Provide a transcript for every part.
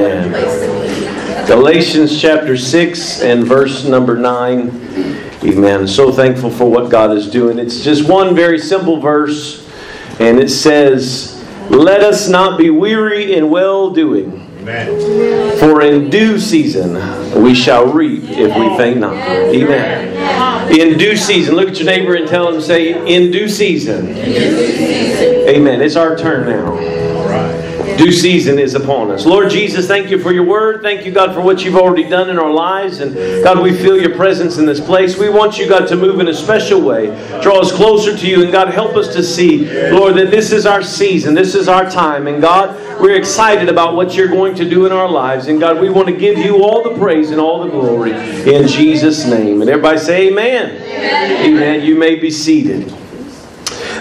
Amen. Galatians chapter 6 and verse number 9. Amen. So thankful for what God is doing. It's just one very simple verse, and it says, Let us not be weary in well doing. For in due season we shall reap if we faint not. Amen. In due season. Look at your neighbor and tell him, say, In due season. Amen. It's our turn now due season is upon us. Lord Jesus, thank you for your word. Thank you, God, for what you've already done in our lives. And God, we feel your presence in this place. We want you, God, to move in a special way. Draw us closer to you. And God, help us to see, Lord, that this is our season. This is our time. And God, we're excited about what you're going to do in our lives. And God, we want to give you all the praise and all the glory in Jesus' name. And everybody say, Amen. Amen. amen. You may be seated.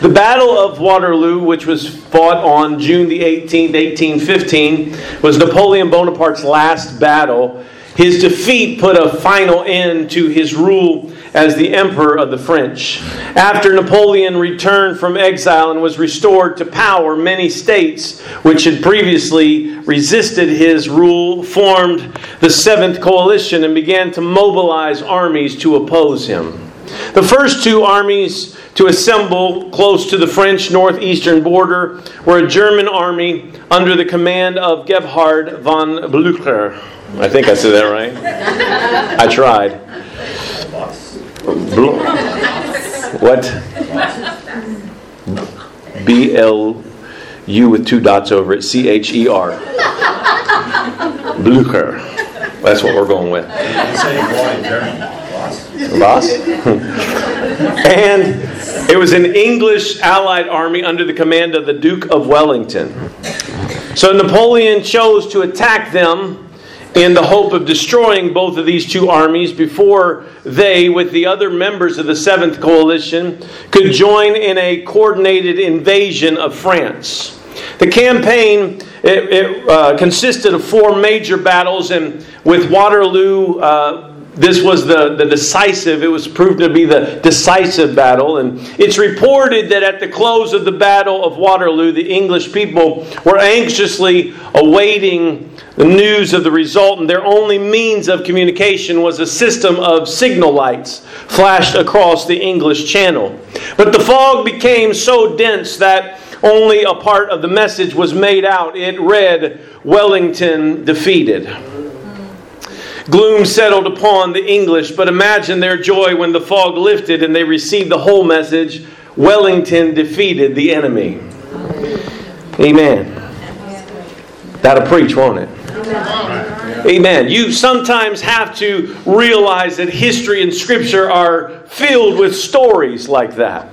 The Battle of Waterloo, which was fought on June the 18th, 1815, was Napoleon Bonaparte's last battle. His defeat put a final end to his rule as the Emperor of the French. After Napoleon returned from exile and was restored to power, many states which had previously resisted his rule formed the Seventh Coalition and began to mobilize armies to oppose him. The first two armies to assemble close to the French northeastern border were a German army under the command of Gebhard von Blücher. I think I said that right. I tried. What? B L U with two dots over it. C H E R. Blücher. That's what we're going with. Boss? and it was an English allied army under the command of the Duke of Wellington. So Napoleon chose to attack them in the hope of destroying both of these two armies before they, with the other members of the Seventh Coalition, could join in a coordinated invasion of France. The campaign it, it uh, consisted of four major battles, and with Waterloo uh, this was the, the decisive, it was proved to be the decisive battle. And it's reported that at the close of the Battle of Waterloo, the English people were anxiously awaiting the news of the result, and their only means of communication was a system of signal lights flashed across the English Channel. But the fog became so dense that only a part of the message was made out. It read, Wellington defeated. Gloom settled upon the English, but imagine their joy when the fog lifted and they received the whole message Wellington defeated the enemy. Amen. That'll preach, won't it? Amen. You sometimes have to realize that history and scripture are filled with stories like that.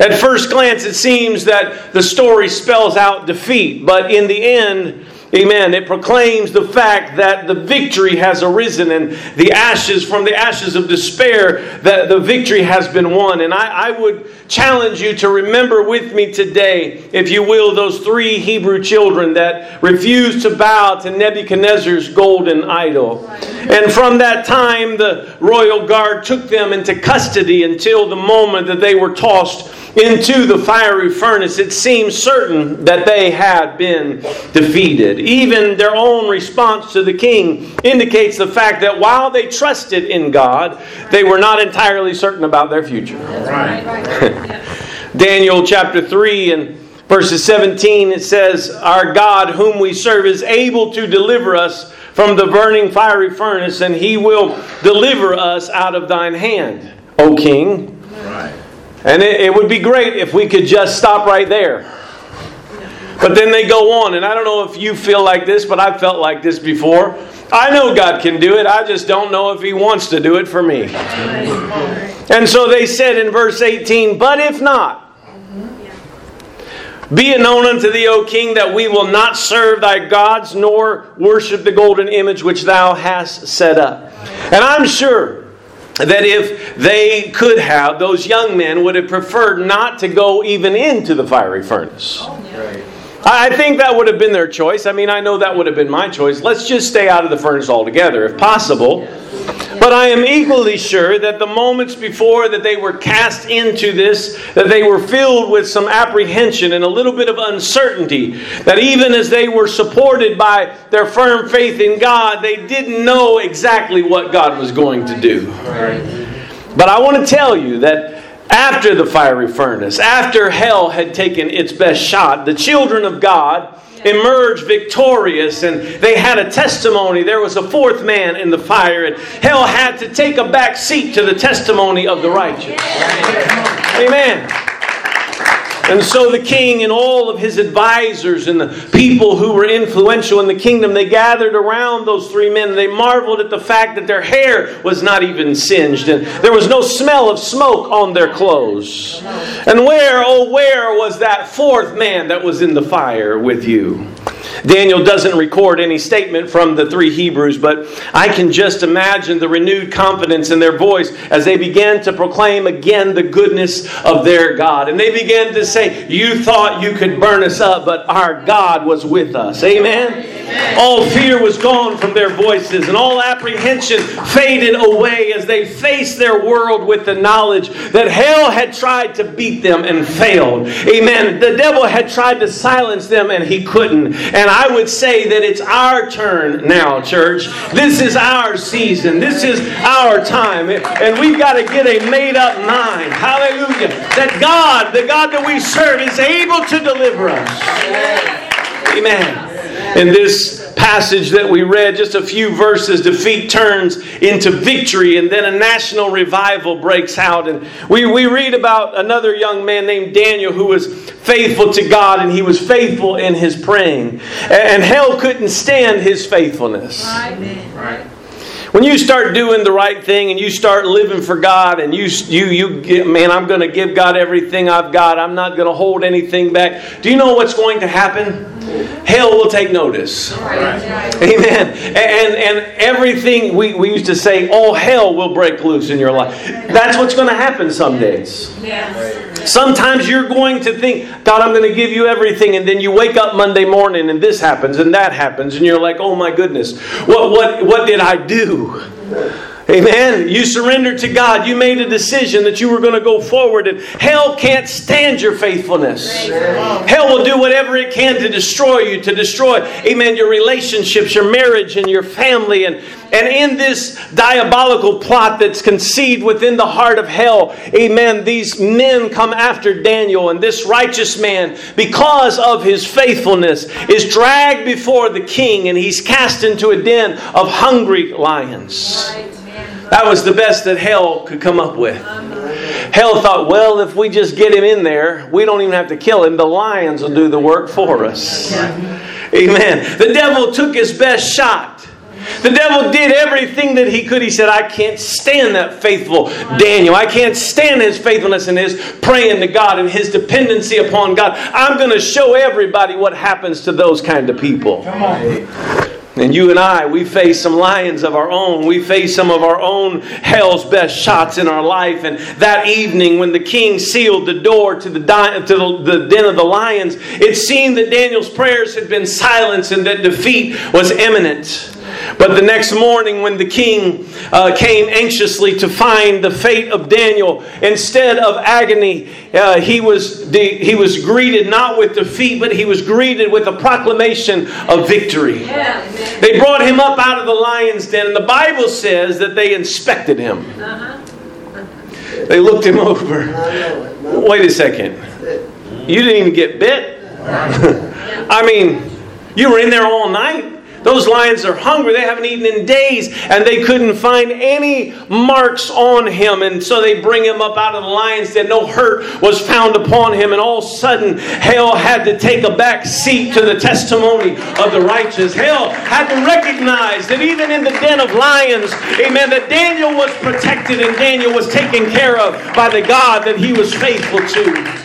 At first glance, it seems that the story spells out defeat, but in the end, Amen. It proclaims the fact that the victory has arisen and the ashes, from the ashes of despair, that the victory has been won. And I, I would challenge you to remember with me today, if you will, those three Hebrew children that refused to bow to Nebuchadnezzar's golden idol. And from that time, the royal guard took them into custody until the moment that they were tossed into the fiery furnace, it seems certain that they had been defeated. Even their own response to the king indicates the fact that while they trusted in God, they were not entirely certain about their future. Daniel chapter 3 and verses 17 it says, Our God, whom we serve, is able to deliver us from the burning fiery furnace, and he will deliver us out of thine hand, O king. And it, it would be great if we could just stop right there. But then they go on, and I don't know if you feel like this, but I've felt like this before. I know God can do it, I just don't know if He wants to do it for me. And so they said in verse 18, But if not, be it known unto thee, O king, that we will not serve thy gods nor worship the golden image which thou hast set up. And I'm sure that if they could have, those young men would have preferred not to go even into the fiery furnace. I think that would have been their choice. I mean, I know that would have been my choice. Let's just stay out of the furnace altogether, if possible. But I am equally sure that the moments before that they were cast into this, that they were filled with some apprehension and a little bit of uncertainty. That even as they were supported by their firm faith in God, they didn't know exactly what God was going to do. But I want to tell you that after the fiery furnace, after hell had taken its best shot, the children of God emerged victorious and they had a testimony. There was a fourth man in the fire, and hell had to take a back seat to the testimony of the righteous. Amen. And so the king and all of his advisors and the people who were influential in the kingdom, they gathered around those three men. They marveled at the fact that their hair was not even singed and there was no smell of smoke on their clothes. And where, oh, where was that fourth man that was in the fire with you? Daniel doesn't record any statement from the three Hebrews, but I can just imagine the renewed confidence in their voice as they began to proclaim again the goodness of their God. And they began to say, You thought you could burn us up, but our God was with us. Amen? All fear was gone from their voices, and all apprehension faded away as they faced their world with the knowledge that hell had tried to beat them and failed. Amen. The devil had tried to silence them, and he couldn't. And I would say that it's our turn now, church. This is our season, this is our time, and we've got to get a made up mind. Hallelujah. That God, the God that we serve, is able to deliver us. Amen in this passage that we read, just a few verses, defeat turns into victory, and then a national revival breaks out. And we, we read about another young man named Daniel who was faithful to God and he was faithful in his praying. And hell couldn't stand his faithfulness. Right. When you start doing the right thing and you start living for God and you you you get, man, I'm going to give God everything I've got. I'm not going to hold anything back. Do you know what's going to happen? Hell will take notice. Amen. And and everything we, we used to say, all hell will break loose in your life. That's what's going to happen some days. Sometimes you're going to think, God, I'm going to give you everything, and then you wake up Monday morning and this happens and that happens, and you're like, oh my goodness, what what what did I do? Amen. You surrendered to God. You made a decision that you were going to go forward, and hell can't stand your faithfulness. Hell will do whatever it can to destroy you, to destroy, amen, your relationships, your marriage, and your family. And, and in this diabolical plot that's conceived within the heart of hell, amen, these men come after Daniel, and this righteous man, because of his faithfulness, is dragged before the king, and he's cast into a den of hungry lions. Right. That was the best that hell could come up with. Hell thought, well, if we just get him in there, we don't even have to kill him. The lions will do the work for us. Amen. The devil took his best shot. The devil did everything that he could. He said, I can't stand that faithful Daniel. I can't stand his faithfulness and his praying to God and his dependency upon God. I'm going to show everybody what happens to those kind of people. And you and I, we face some lions of our own. We face some of our own hell's best shots in our life. And that evening, when the king sealed the door to the, di- to the, the den of the lions, it seemed that Daniel's prayers had been silenced and that defeat was imminent. But the next morning, when the king uh, came anxiously to find the fate of Daniel, instead of agony, uh, he, was de- he was greeted not with defeat, but he was greeted with a proclamation of victory. Yeah. They brought him up out of the lion's den, and the Bible says that they inspected him. Uh-huh. They looked him over. Wait a second. You didn't even get bit? I mean, you were in there all night. Those lions are hungry. They haven't eaten in days, and they couldn't find any marks on him. And so they bring him up out of the lion's den. No hurt was found upon him. And all of a sudden, hell had to take a back seat to the testimony of the righteous. Hell had to recognize that even in the den of lions, amen, that Daniel was protected and Daniel was taken care of by the God that he was faithful to.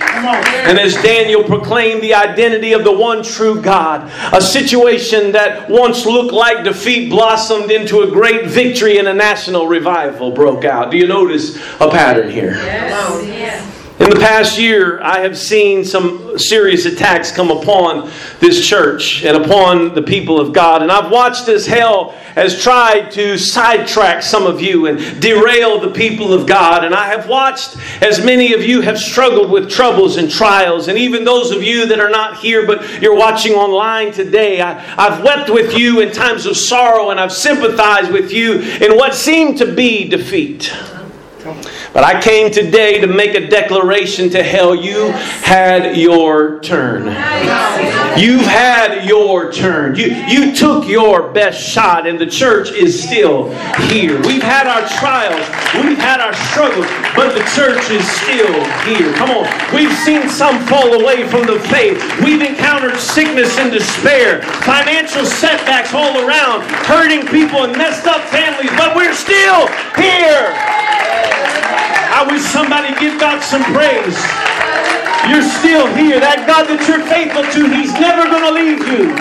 And as Daniel proclaimed the identity of the one true God, a situation that one once looked like defeat blossomed into a great victory and a national revival broke out. Do you notice a pattern here? Yes. In the past year, I have seen some serious attacks come upon this church and upon the people of God. And I've watched as hell has tried to sidetrack some of you and derail the people of God. And I have watched as many of you have struggled with troubles and trials. And even those of you that are not here, but you're watching online today, I, have wept with you in times of sorrow and I've sympathized with you in what seemed to be defeat. But I came today to make a declaration to hell. You had your turn. You've had your turn. You, you took your best shot, and the church is still here. We've had our trials, we've had our struggles, but the church is still here. Come on. We've seen some fall away from the faith. We've encountered sickness and despair, financial setbacks all around, hurting people and messed up families, but we're still here. I wish somebody give God some praise. You're still here. That God that you're faithful to, He's never going to leave you.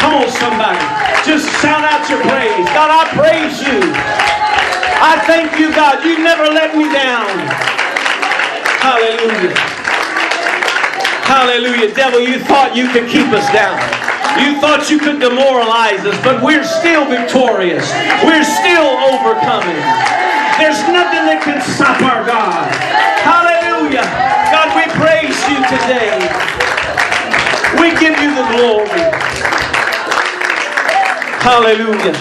Come on, somebody. Just shout out your praise. God, I praise you. I thank you, God. You never let me down. Hallelujah. Hallelujah. Devil, you thought you could keep us down. You thought you could demoralize us, but we're still victorious. We're still overcoming. There's nothing that can stop our God. Hallelujah. God, we praise you today. We give you the glory. Hallelujah.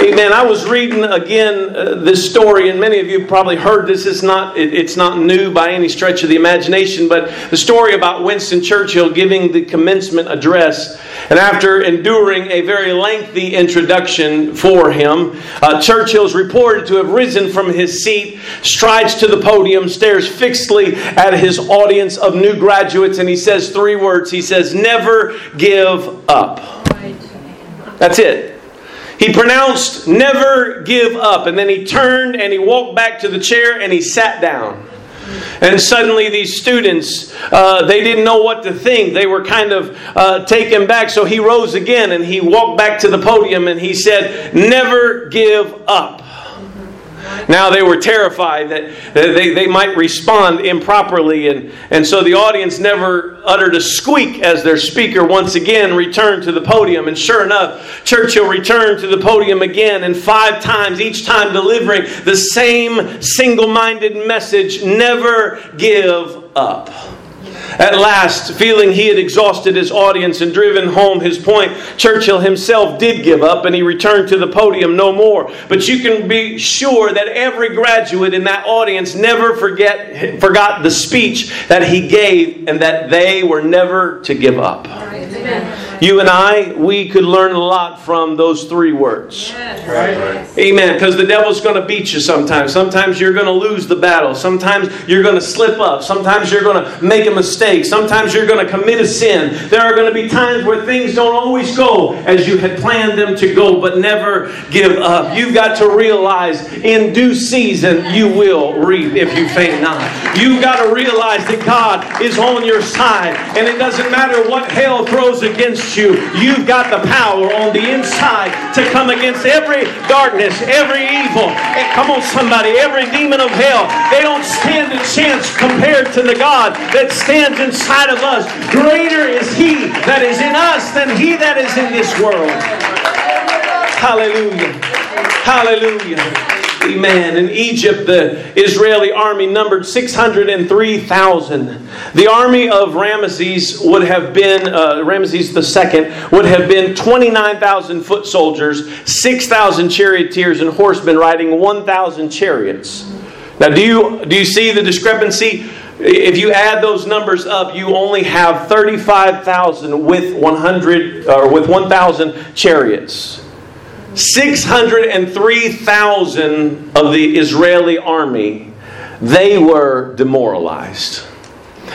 Amen. I was reading again uh, this story, and many of you probably heard this. It's not, it, it's not new by any stretch of the imagination, but the story about Winston Churchill giving the commencement address. And after enduring a very lengthy introduction for him, uh, Churchill's reported to have risen from his seat, strides to the podium, stares fixedly at his audience of new graduates, and he says three words. He says, Never give up. That's it. He pronounced, Never give up. And then he turned and he walked back to the chair and he sat down. And suddenly, these students, uh, they didn't know what to think. They were kind of uh, taken back. So he rose again and he walked back to the podium and he said, Never give up. Now they were terrified that they, they might respond improperly, and, and so the audience never uttered a squeak as their speaker once again returned to the podium. And sure enough, Churchill returned to the podium again, and five times, each time delivering the same single minded message never give up. At last, feeling he had exhausted his audience and driven home his point, Churchill himself did give up and he returned to the podium no more. But you can be sure that every graduate in that audience never forget, forgot the speech that he gave and that they were never to give up. Amen. You and I, we could learn a lot from those three words. Yes. Amen. Because the devil's going to beat you sometimes. Sometimes you're going to lose the battle. Sometimes you're going to slip up. Sometimes you're going to make a mistake. Sometimes you're going to commit a sin. There are going to be times where things don't always go as you had planned them to go, but never give up. You've got to realize in due season you will reap if you faint not. You've got to realize that God is on your side, and it doesn't matter what hell throws against against you, you've got the power on the inside to come against every darkness, every evil. And come on, somebody, every demon of hell. They don't stand a chance compared to the God that stands inside of us. Greater is He that is in us than He that is in this world. Hallelujah. Hallelujah. Amen. In Egypt, the Israeli army numbered 603,000. The army of Ramesses would have been, uh, Ramesses II, would have been 29,000 foot soldiers, 6,000 charioteers, and horsemen riding 1,000 chariots. Now, do you, do you see the discrepancy? If you add those numbers up, you only have 35,000 with 100 or with 1,000 chariots. 603,000 of the Israeli army, they were demoralized.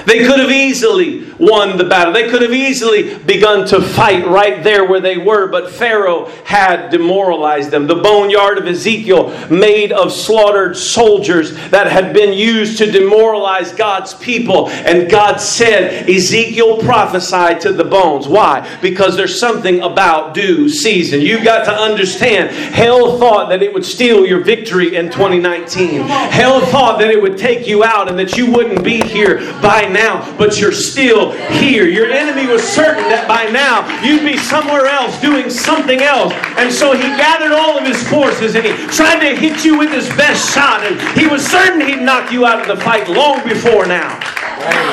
They could have easily won the battle. They could have easily begun to fight right there where they were, but Pharaoh had demoralized them. The boneyard of Ezekiel, made of slaughtered soldiers that had been used to demoralize God's people. And God said, Ezekiel prophesied to the bones. Why? Because there's something about due season. You've got to understand, hell thought that it would steal your victory in 2019. Hell thought that it would take you out and that you wouldn't be here by now, but you're still here. Your enemy was certain that by now you'd be somewhere else doing something else. And so he gathered all of his forces and he tried to hit you with his best shot. And he was certain he'd knock you out of the fight long before now.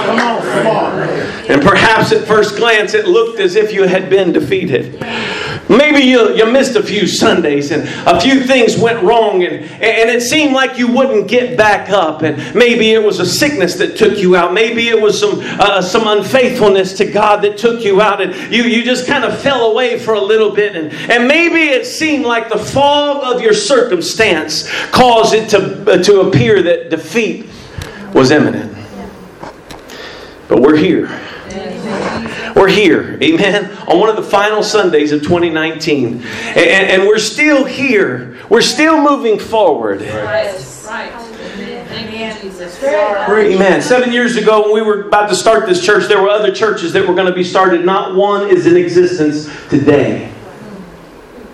Come on, come on. And perhaps at first glance it looked as if you had been defeated. Maybe you, you missed a few Sundays and a few things went wrong and, and it seemed like you wouldn't get back up. And maybe it was a sickness that took you out. Maybe it was some, uh, some unfaithfulness to God that took you out and you, you just kind of fell away for a little bit. And, and maybe it seemed like the fog of your circumstance caused it to, uh, to appear that defeat was imminent. But we're here. We're here, amen, on one of the final Sundays of 2019. And, and we're still here. We're still moving forward. Right. Right. Amen. Seven years ago, when we were about to start this church, there were other churches that were going to be started. Not one is in existence today.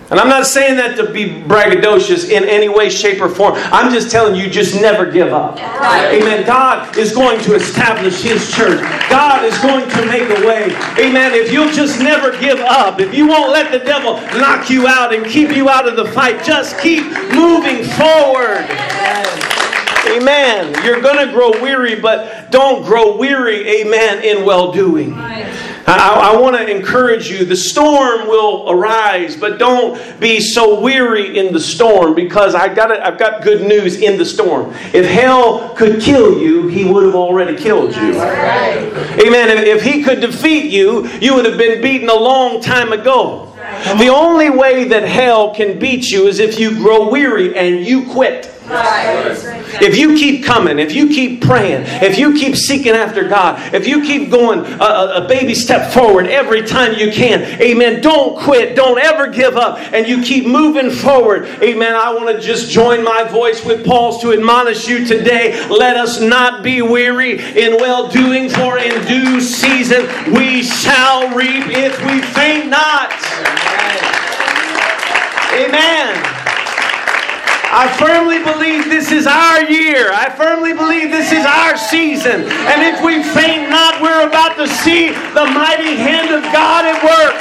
And I'm not saying that to be braggadocious in any way, shape, or form. I'm just telling you, just never give up. Amen. God is going to establish His church. God is going to make a way. Amen. If you'll just never give up, if you won't let the devil knock you out and keep you out of the fight, just keep moving forward. Amen. You're going to grow weary, but don't grow weary, amen, in well doing. I, I want to encourage you. The storm will arise, but don't be so weary in the storm because I got it, I've got good news in the storm. If hell could kill you, he would have already killed you. Right. Amen. If, if he could defeat you, you would have been beaten a long time ago. The only way that hell can beat you is if you grow weary and you quit. If you keep coming, if you keep praying, if you keep seeking after God, if you keep going a, a, baby step forward every time you can, amen. Don't quit. Don't ever give up. And you keep moving forward, amen. I want to just join my voice with Paul's to admonish you today. Let us not be weary in well doing, for in due season we shall reap if we faint not. Amen. I firmly believe this is our year. I firmly believe this is our season. And if we faint not, we're about to see the mighty hand of God at work.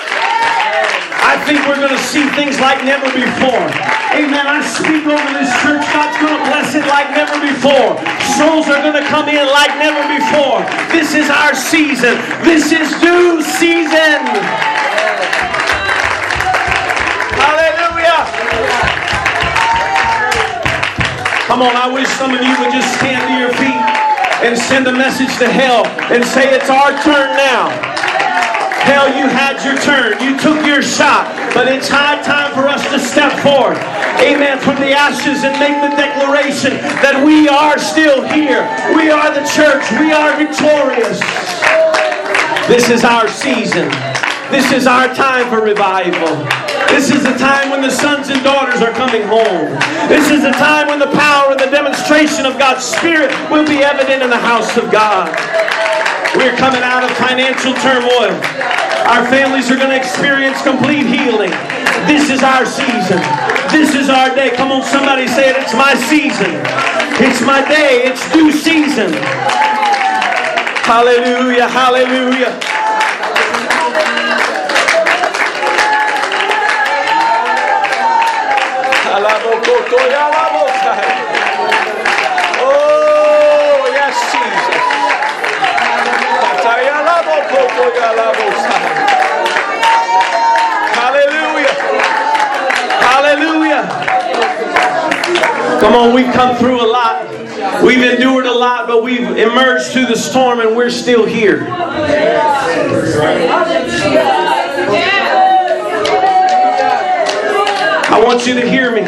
I think we're going to see things like never before. Amen. I speak over this church. God's going to bless it like never before. Souls are going to come in like never before. This is our season. This is due season. Come on, I wish some of you would just stand to your feet and send a message to hell and say, It's our turn now. Hell, you had your turn. You took your shot. But it's high time for us to step forward. Amen. From the ashes and make the declaration that we are still here. We are the church. We are victorious. This is our season. This is our time for revival. This is the time when the sons and daughters are coming home. This is the time when the power and the demonstration of God's Spirit will be evident in the house of God. We're coming out of financial turmoil. Our families are going to experience complete healing. This is our season. This is our day. Come on, somebody say it. It's my season. It's my day. It's due season. Hallelujah. Hallelujah. Oh, yes, Jesus. Hallelujah. Hallelujah. Come on, we've come through a lot. We've endured a lot, but we've emerged through the storm and we're still here. I want you to hear me.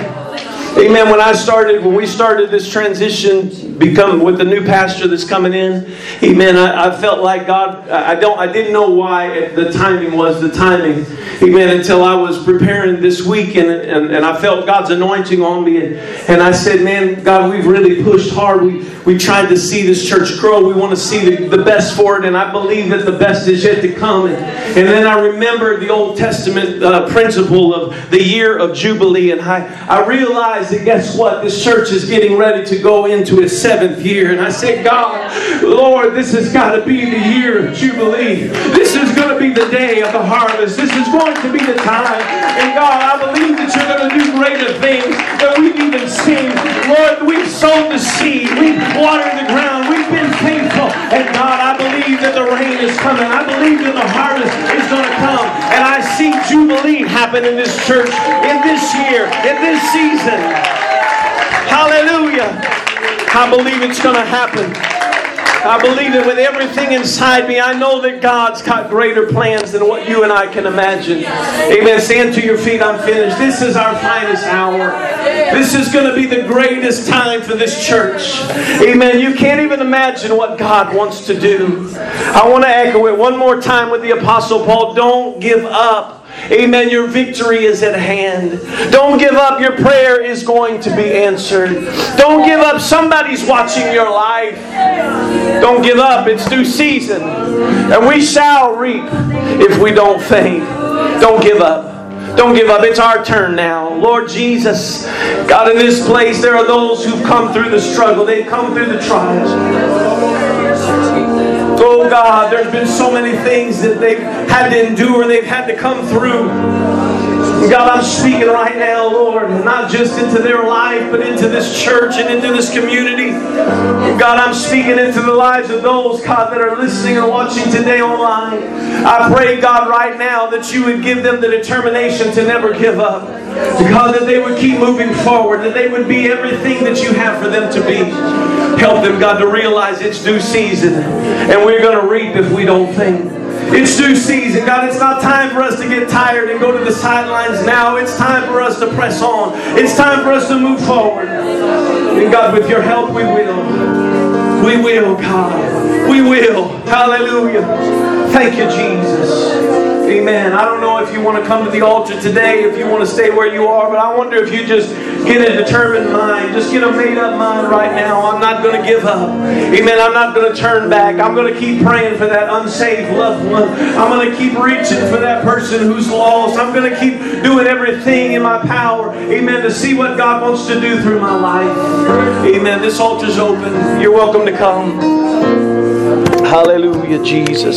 Amen. When I started, when we started this transition, become with the new pastor that's coming in, Amen. I, I felt like God. I don't. I didn't know why the timing was the timing, Amen. Until I was preparing this week, and and, and I felt God's anointing on me, and, and I said, "Man, God, we've really pushed hard. We we tried to see this church grow. We want to see the, the best for it, and I believe that the best is yet to come." And, and then I remembered the Old Testament uh, principle of the year of Jubilee, and I I realized that guess what? This church is getting ready to go into its seventh year. And I said, God, Lord, this has got to be the year of Jubilee. This is going to be the day of the harvest. This is going to be the time. And God, I believe that you're going to do greater things than we've even seen. Lord, we've sown the seed. We've watered the ground. We've been faithful. And God, I believe that the rain is coming. I believe that the harvest is going to come. And I see Jubilee happen in this church, in this year, in this season. Hallelujah. I believe it's going to happen. I believe it with everything inside me. I know that God's got greater plans than what you and I can imagine. Amen. Stand to your feet. I'm finished. This is our finest hour. This is going to be the greatest time for this church. Amen. You can't even imagine what God wants to do. I want to echo it one more time with the Apostle Paul. Don't give up. Amen. Your victory is at hand. Don't give up. Your prayer is going to be answered. Don't give up. Somebody's watching your life. Don't give up. It's due season. And we shall reap if we don't faint. Don't give up. Don't give up. It's our turn now. Lord Jesus, God, in this place, there are those who've come through the struggle, they've come through the trials. Oh God, there's been so many things that they've had to endure, they've had to come through. God, I'm speaking right now, Lord, not just into their life, but into this church and into this community. God, I'm speaking into the lives of those, God, that are listening and watching today online. I pray, God, right now that you would give them the determination to never give up. God, that they would keep moving forward, that they would be everything that you have for them to be. Help them, God, to realize it's due season. And we're going to reap if we don't think. It's due season. God, it's not time for us to get tired and go to the sidelines now. It's time for us to press on. It's time for us to move forward. And God, with your help, we will. We will, God. We will. Hallelujah. Thank you, Jesus. Amen. I don't know if you want to come to the altar today, if you want to stay where you are, but I wonder if you just get a determined mind, just get a made up mind right now. I'm not going to give up. Amen. I'm not going to turn back. I'm going to keep praying for that unsaved loved one. I'm going to keep reaching for that person who's lost. I'm going to keep doing everything in my power. Amen. To see what God wants to do through my life. Amen. This altar's open. You're welcome to come. Hallelujah, Jesus.